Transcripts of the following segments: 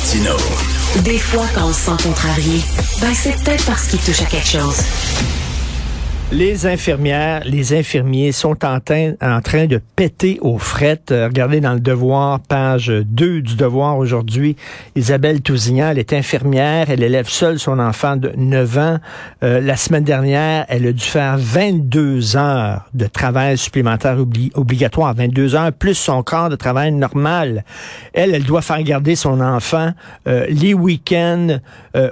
Martino. Des fois, quand on se sent contrarié, ben c'est peut-être parce qu'il touche à quelque chose. Les infirmières, les infirmiers sont en, train, en train de péter aux frettes. Euh, regardez dans le Devoir, page 2 du Devoir aujourd'hui. Isabelle Tousignan, elle est infirmière. Elle élève seule son enfant de 9 ans. Euh, la semaine dernière, elle a dû faire 22 heures de travail supplémentaire obligatoire. 22 heures plus son corps de travail normal. Elle, elle doit faire garder son enfant euh, les week-ends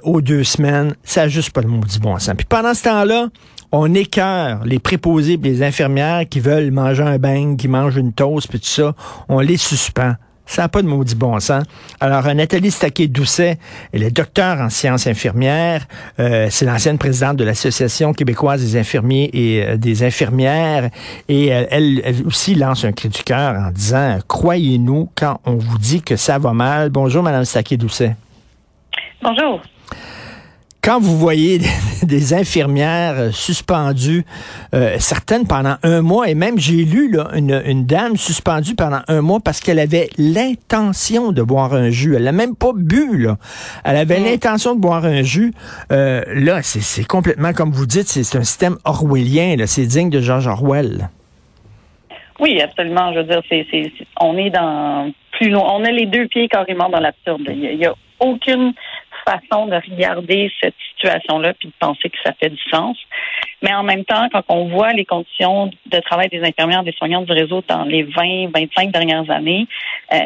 aux deux semaines. Ça n'a juste pas le maudit bon sens. Puis pendant ce temps-là, on écœure les préposés les infirmières qui veulent manger un bain, qui mangent une toast, puis tout ça. On les suspend. Ça n'a pas de maudit bon sens. Alors, Nathalie Staquet-Doucet, elle est docteur en sciences infirmières. Euh, c'est l'ancienne présidente de l'Association québécoise des infirmiers et euh, des infirmières. Et euh, elle, elle, aussi lance un cri du cœur en disant, croyez-nous quand on vous dit que ça va mal. Bonjour, Madame Staquet-Doucet. Bonjour quand vous voyez des infirmières suspendues, euh, certaines pendant un mois, et même j'ai lu là, une, une, dame suspendue pendant un mois parce qu'elle avait l'intention de boire un jus. Elle n'a même pas bu. Là. Elle avait l'intention de boire un jus. Euh, là, c'est complètement, comme vous dites, c'est un système orwellien. C'est digne de George Orwell. Oui, absolument. Je veux dire, c'est, on est dans plus loin. On a les deux pieds carrément dans l'absurde. Il n'y a, a aucune façon de regarder cette situation-là puis de penser que ça fait du sens. Mais en même temps, quand on voit les conditions de travail des infirmières, des soignantes du réseau dans les 20, 25 dernières années, euh,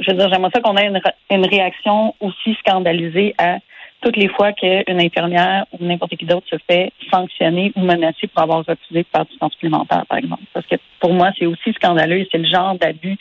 je veux dire, j'aimerais ça qu'on ait une, une réaction aussi scandalisée à toutes les fois qu'une infirmière ou n'importe qui d'autre se fait sanctionner ou menacer pour avoir refusé de faire du temps supplémentaire, par exemple. Parce que pour moi, c'est aussi scandaleux et c'est le genre d'abus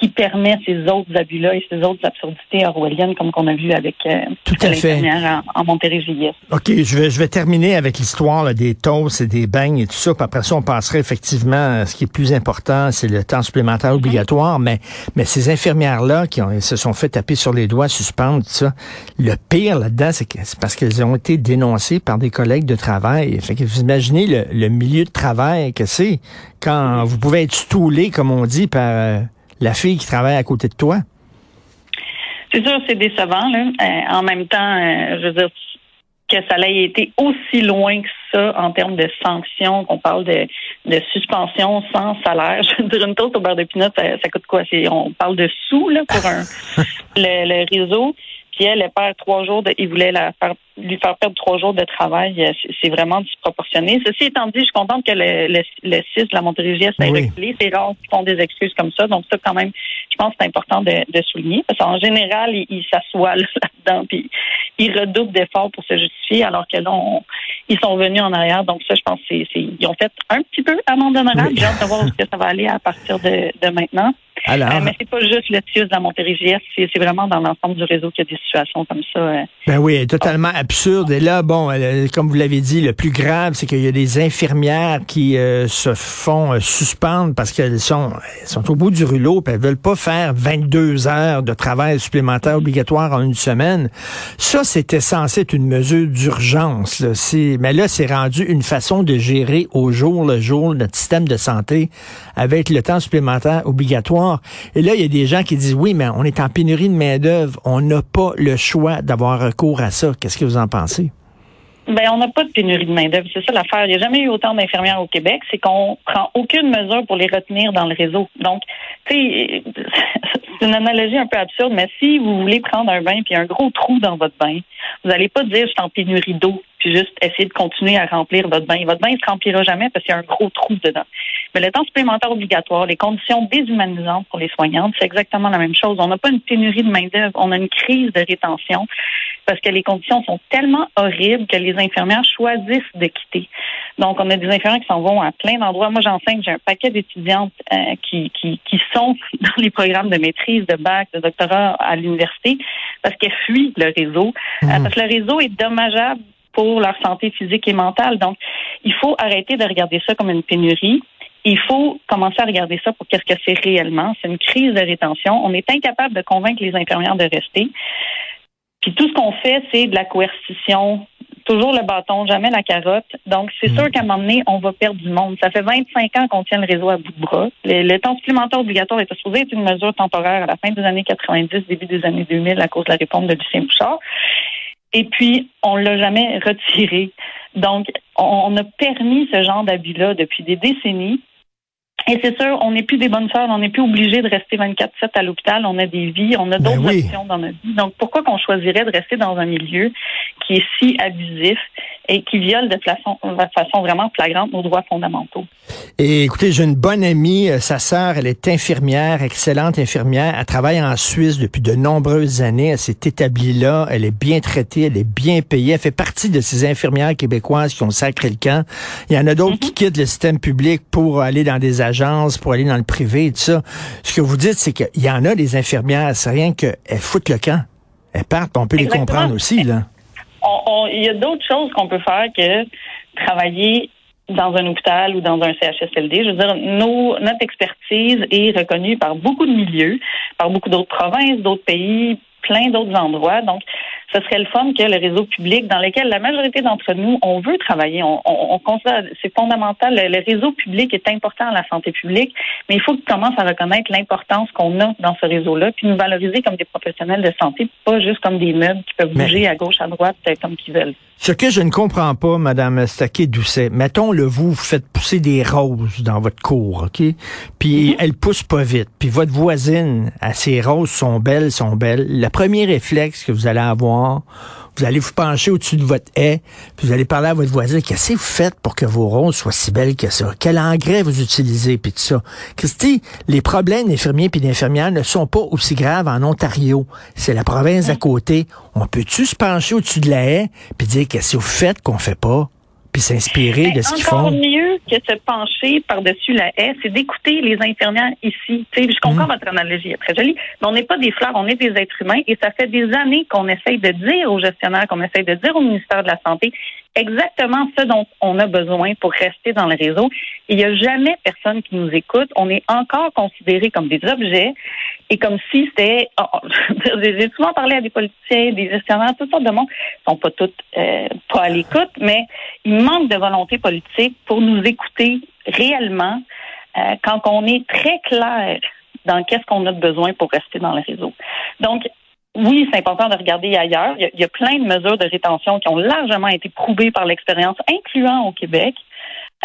qui permet ces autres abus-là et ces autres absurdités orwelliennes, comme qu'on a vu avec euh, Tout à fait. En, en Montérégie. OK, je vais, je vais terminer avec l'histoire des toasts et des bains et tout ça. Puis après ça, on passerait effectivement à ce qui est plus important, c'est le temps supplémentaire obligatoire. Mais, mais ces infirmières-là qui ont, se sont fait taper sur les doigts, suspendre, tout ça, le pire là-dedans, c'est, que, c'est parce qu'elles ont été dénoncées par des collègues de travail. Fait que vous imaginez le, le milieu de travail que c'est quand vous pouvez être stoulé, comme on dit, par... Euh, la fille qui travaille à côté de toi? C'est sûr, c'est décevant. Là. Euh, en même temps, euh, je veux dire que ça ait été aussi loin que ça en termes de sanctions, qu'on parle de, de suspension sans salaire. Je veux dire, une toast au beurre de pinot, ça, coûte quoi? on parle de sous là, pour un, le, le réseau. Elle, perd trois jours de, il voulait la faire, lui faire perdre trois jours de travail. Euh, c'est vraiment disproportionné. Ceci étant dit, je suis contente que le, le, le 6 de la Montérégie ait oui. reculé. C'est rare qu'ils font des excuses comme ça. Donc ça, quand même, je pense que c'est important de, de, souligner. Parce qu'en général, ils il s'assoient là-dedans puis ils redoublent d'efforts pour se justifier alors que là, ils sont venus en arrière. Donc ça, je pense que c'est, ils ont fait un petit peu amende honorable. J'ai hâte de voir où ça va aller à partir de, de maintenant. Alors, euh, mais c'est pas juste le TIUS de la Montérégie, c'est vraiment dans l'ensemble du réseau qu'il y a des situations comme ça. Euh. Ben oui, totalement absurde. Et là, bon, euh, comme vous l'avez dit, le plus grave, c'est qu'il y a des infirmières qui se font suspendre parce qu'elles sont, sont au bout du rouleau, et elles veulent pas faire 22 heures de travail supplémentaire obligatoire en une semaine. Ça, c'était censé être une mesure d'urgence. Mais là, c'est rendu une façon de gérer au jour le jour notre système de santé avec le temps supplémentaire obligatoire et là, il y a des gens qui disent, oui, mais on est en pénurie de main-d'œuvre. On n'a pas le choix d'avoir recours à ça. Qu'est-ce que vous en pensez? Ben, on n'a pas de pénurie de main-d'œuvre. C'est ça l'affaire. Il n'y a jamais eu autant d'infirmières au Québec. C'est qu'on prend aucune mesure pour les retenir dans le réseau. Donc, tu sais, c'est une analogie un peu absurde, mais si vous voulez prendre un bain puis un gros trou dans votre bain, vous n'allez pas dire je suis en pénurie d'eau puis juste essayer de continuer à remplir votre bain. Votre bain ne se remplira jamais parce qu'il y a un gros trou dedans. Mais le temps supplémentaire obligatoire, les conditions déshumanisantes pour les soignantes, c'est exactement la même chose. On n'a pas une pénurie de main-d'œuvre, on a une crise de rétention parce que les conditions sont tellement horribles que les infirmières choisissent de quitter. Donc, on a des infirmières qui s'en vont à plein d'endroits. Moi, j'enseigne, j'ai un paquet d'étudiantes euh, qui, qui, qui sont dans les programmes de maîtrise, de bac, de doctorat à l'université parce qu'elles fuient le réseau. Euh, mmh. parce que le réseau est dommageable pour leur santé physique et mentale. Donc, il faut arrêter de regarder ça comme une pénurie. Il faut commencer à regarder ça pour qu'est-ce que c'est réellement. C'est une crise de rétention. On est incapable de convaincre les infirmières de rester. Puis tout ce qu'on fait, c'est de la coercition toujours le bâton, jamais la carotte. Donc, c'est sûr qu'à un moment donné, on va perdre du monde. Ça fait 25 ans qu'on tient le réseau à bout de bras. Le, temps supplémentaire obligatoire était supposé être une mesure temporaire à la fin des années 90, début des années 2000 à cause de la réforme de Lucien Bouchard. Et puis, on l'a jamais retiré. Donc, on a permis ce genre d'abus-là depuis des décennies. Et c'est sûr, on n'est plus des bonnes sœurs, on n'est plus obligé de rester 24-7 à l'hôpital, on a des vies, on a Ben d'autres oui. options dans notre vie. Donc, pourquoi qu'on choisirait de rester dans un milieu qui est si abusif et qui viole de façon, de façon vraiment flagrante nos droits fondamentaux? Et écoutez, j'ai une bonne amie, euh, sa sœur, elle est infirmière, excellente infirmière. Elle travaille en Suisse depuis de nombreuses années. Elle s'est établie là. Elle est bien traitée, elle est bien payée. Elle fait partie de ces infirmières québécoises qui ont sacré le camp. Il y en a d'autres qui quittent le système public pour aller dans des agences, pour aller dans le privé et tout ça. Ce que vous dites, c'est qu'il y en a des infirmières, c'est rien qu'elles foutent le camp. Elles partent, on peut les comprendre aussi, là. Il y a d'autres choses qu'on peut faire que travailler dans un hôpital ou dans un CHSLD. Je veux dire, nos, notre expertise est reconnue par beaucoup de milieux, par beaucoup d'autres provinces, d'autres pays, plein d'autres endroits. Donc, ce serait le fun que le réseau public, dans lequel la majorité d'entre nous, on veut travailler, on, on, on considère, c'est fondamental, le, le réseau public est important à la santé publique, mais il faut qu'on commence à reconnaître l'importance qu'on a dans ce réseau-là, puis nous valoriser comme des professionnels de santé, pas juste comme des meubles qui peuvent Mais- bouger à gauche, à droite, euh, comme qu'ils veulent. Ce que je ne comprends pas, Madame Staquet-Doucet, mettons le vous, vous faites pousser des roses dans votre cour, OK? Puis elles poussent pas vite. Puis votre voisine, à ses roses sont belles, sont belles. Le premier réflexe que vous allez avoir, vous allez vous pencher au-dessus de votre haie, puis vous allez parler à votre voisine. Qu'est-ce que vous faites pour que vos roses soient si belles que ça? Quel engrais vous utilisez, puis tout ça? Christy, les problèmes d'infirmiers puis d'infirmières ne sont pas aussi graves en Ontario. C'est la province d'à côté. On peut-tu se pencher au-dessus de la haie puis dire qu'est-ce que vous faites qu'on fait pas? Puis s'inspirer de ce qu'ils encore font. mieux que se pencher par-dessus la haie, c'est d'écouter les infirmières ici. Tu sais, je comprends Mm. votre analogie, elle est très jolie, mais on n'est pas des fleurs, on est des êtres humains et ça fait des années qu'on essaye de dire aux gestionnaires, qu'on essaye de dire au ministère de la Santé exactement ce dont on a besoin pour rester dans le réseau. Il n'y a jamais personne qui nous écoute. On est encore considérés comme des objets et comme si c'était... oh, oh, J'ai souvent parlé à des politiciens, des gestionnaires, toutes sortes de monde. Ils sont pas toutes euh, pas à l'écoute, mais il manque de volonté politique pour nous écouter réellement euh, quand on est très clair dans qu'est-ce qu'on a besoin pour rester dans le réseau. Donc, oui, c'est important de regarder ailleurs. Il y, a, plein de mesures de rétention qui ont largement été prouvées par l'expérience, incluant au Québec.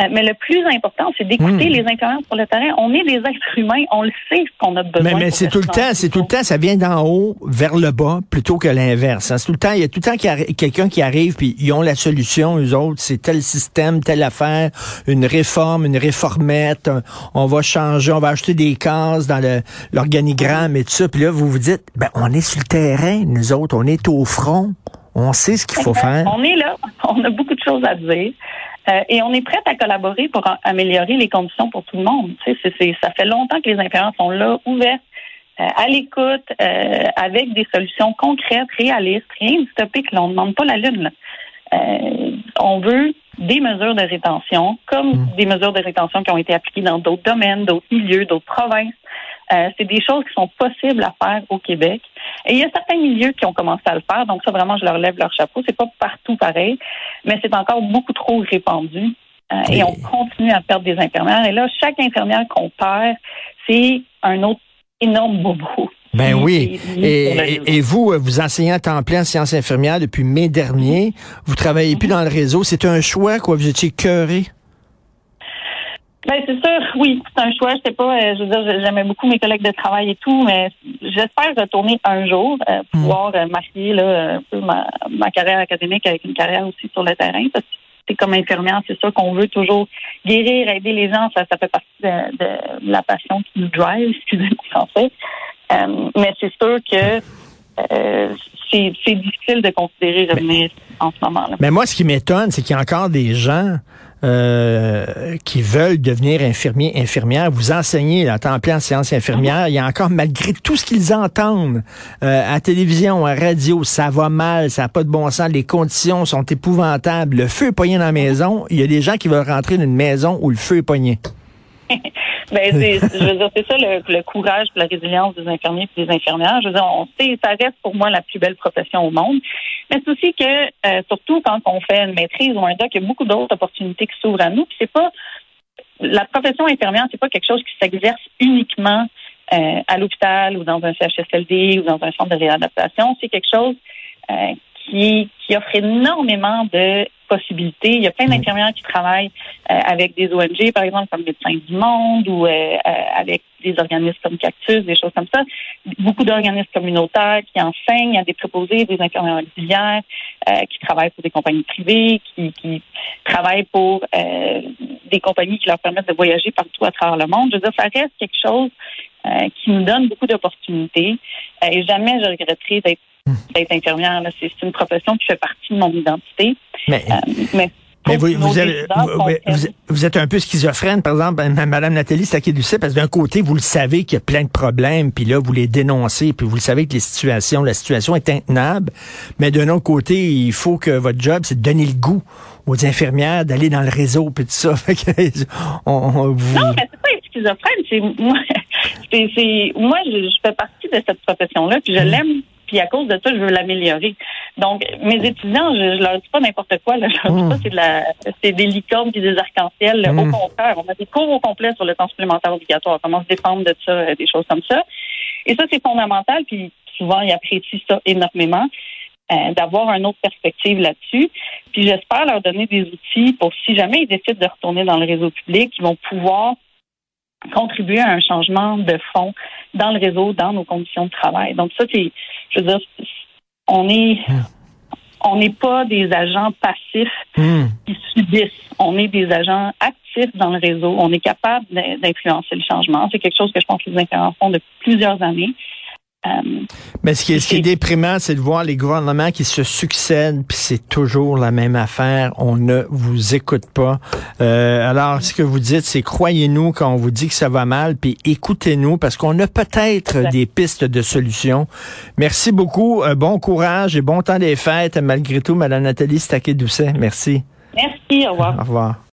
Euh, mais le plus important, c'est d'écouter Hmm. les infirmières sur le terrain. On est des êtres humains, on le sait ce qu'on a besoin. Mais, mais c'est tout le temps, c'est tout le temps, ça vient d'en haut vers le bas plutôt que l'inverse. hein. C'est tout le temps, il y a tout le temps quelqu'un qui arrive puis ils ont la solution, eux autres, c'est tel système, telle affaire, une réforme, une réformette, on va changer, on va acheter des cases dans le l'organigramme et tout ça. Puis là, vous vous dites, ben on est sur le terrain, nous autres, on est au front, on sait ce qu'il faut faire. On est là, on a beaucoup de choses à dire. Euh, et on est prêt à collaborer pour améliorer les conditions pour tout le monde. Tu sais, c'est- c'est- ça fait longtemps que les infirmières sont là, ouvertes, euh, à l'écoute, euh, avec des solutions concrètes, réalistes, rien d'utopique. là. On ne demande pas la lune. là. Euh, on veut des mesures de rétention, comme des mesures de rétention qui ont été appliquées dans d'autres domaines, d'autres milieux, d'autres provinces. Euh, c'est des choses qui sont possibles à faire au Québec. Et il y a certains milieux qui ont commencé à le faire, donc ça vraiment je leur lève leur chapeau. C'est pas partout pareil, mais c'est encore beaucoup trop répandu. Euh, Oui. Et on continue à perdre des infirmières. Et là, chaque infirmière qu'on perd, c'est un autre énorme bobo. Ben oui. Et, vous, euh, vous enseignez à temps plein en sciences infirmières depuis mai dernier. Vous travaillez plus dans le réseau. C'est un choix, quoi. Vous étiez cœuré. Ben c'est sûr, oui, c'est un choix. Je sais pas, euh, je veux dire, j'aimais beaucoup mes collègues de travail et tout, mais j'espère retourner un jour, euh, pouvoir euh, marier là, un peu ma, ma carrière académique avec une carrière aussi sur le terrain. Parce que c'est comme infirmière, c'est sûr qu'on veut toujours guérir, aider les gens. Ça, ça fait partie de, de la passion qui nous drive, excusez le français. Euh, mais c'est sûr que euh, c'est c'est difficile de considérer revenir en ce moment-là. Mais moi, ce qui m'étonne, c'est qu'il y a encore des gens euh, qui veulent devenir infirmiers, infirmières. Vous enseignez à temps plein en sciences infirmières. Il y a encore, malgré tout ce qu'ils entendent euh, à télévision, à radio, ça va mal, ça n'a pas de bon sens, les conditions sont épouvantables, le feu est pogné dans la maison. Il y a des gens qui veulent rentrer dans une maison où le feu est pogné. ben, je veux dire, c'est ça le, courage, la résilience des infirmiers et des infirmières. Je veux dire, on sait, ça reste pour moi la plus belle profession au monde. Mais c'est aussi que, euh, surtout quand on fait une maîtrise ou un doc, il y a beaucoup d'autres opportunités qui s'ouvrent à nous. c'est pas la profession infirmière, c'est pas quelque chose qui s'exerce uniquement euh, à l'hôpital ou dans un CHSLD ou dans un centre de réadaptation. C'est quelque chose euh, qui, qui offre énormément de possibilités. Il y a plein mm. d'infirmières qui travaillent euh, avec des ONG, par exemple, comme Médecins du Monde ou euh, euh, avec des organismes comme Cactus, des choses comme ça. Beaucoup d'organismes communautaires qui enseignent à des préposés, des infirmières auxiliaires, qui travaillent pour des compagnies privées, qui, qui travaillent pour des compagnies qui leur permettent de voyager partout à travers le monde. Je veux dire, ça reste quelque chose qui nous donne beaucoup d'opportunités. et jamais je regretterai d'être d'être infirmière. C'est une profession qui fait partie de mon identité. Mais, euh, vous, vous, êtes un peu schizophrène, par exemple, Mme Nathalie Staké-Doucet, parce que d'un côté, vous le savez qu'il y a plein de problèmes, puis là, vous les dénoncez, puis vous le savez que les situations, la situation est intenable, mais d'un autre côté, il faut que votre job, c'est de donner le goût aux infirmières d'aller dans le réseau, puis tout ça. on, Non, mais c'est pas être schizophrène, c'est moi, c'est, moi, je, fais partie de cette profession-là, puis je mm. l'aime puis à cause de ça, je veux l'améliorer. Donc, mes étudiants, je, je leur dis pas n'importe quoi. Là. Je leur dis pas hmm. c'est de la, c'est des licornes puis des arcs-en-ciel. Au hmm. contraire, on a des cours au complet sur le temps supplémentaire obligatoire. Comment se défendre de ça, euh, des choses comme ça. Et ça, c'est fondamental. Puis souvent, ils apprécient ça énormément. Euh, d'avoir une autre perspective là-dessus. Puis j'espère leur donner des outils pour si jamais ils décident de retourner dans le réseau public, ils vont pouvoir contribuer à un changement de fond dans le réseau, dans nos conditions de travail. Donc ça, c'est, je veux dire, on est, on n'est pas des agents passifs hmm. qui subissent. On est des agents actifs dans le réseau. On est capable d'influencer le changement. C'est quelque chose que je pense que les infirmières font depuis plusieurs années. Mais ce qui est, ce qui est déprimant, c'est de voir les gouvernements qui se succèdent, puis c'est toujours la même affaire. On ne vous écoute pas. Euh, alors, ce que vous dites, c'est croyez-nous quand on vous dit que ça va mal, puis écoutez-nous, parce qu'on a peut-être des pistes de solutions. Merci beaucoup. Euh, bon courage et bon temps des fêtes, malgré tout, Madame Nathalie Staquet-Doucet. Merci. Merci. Au revoir. Au revoir.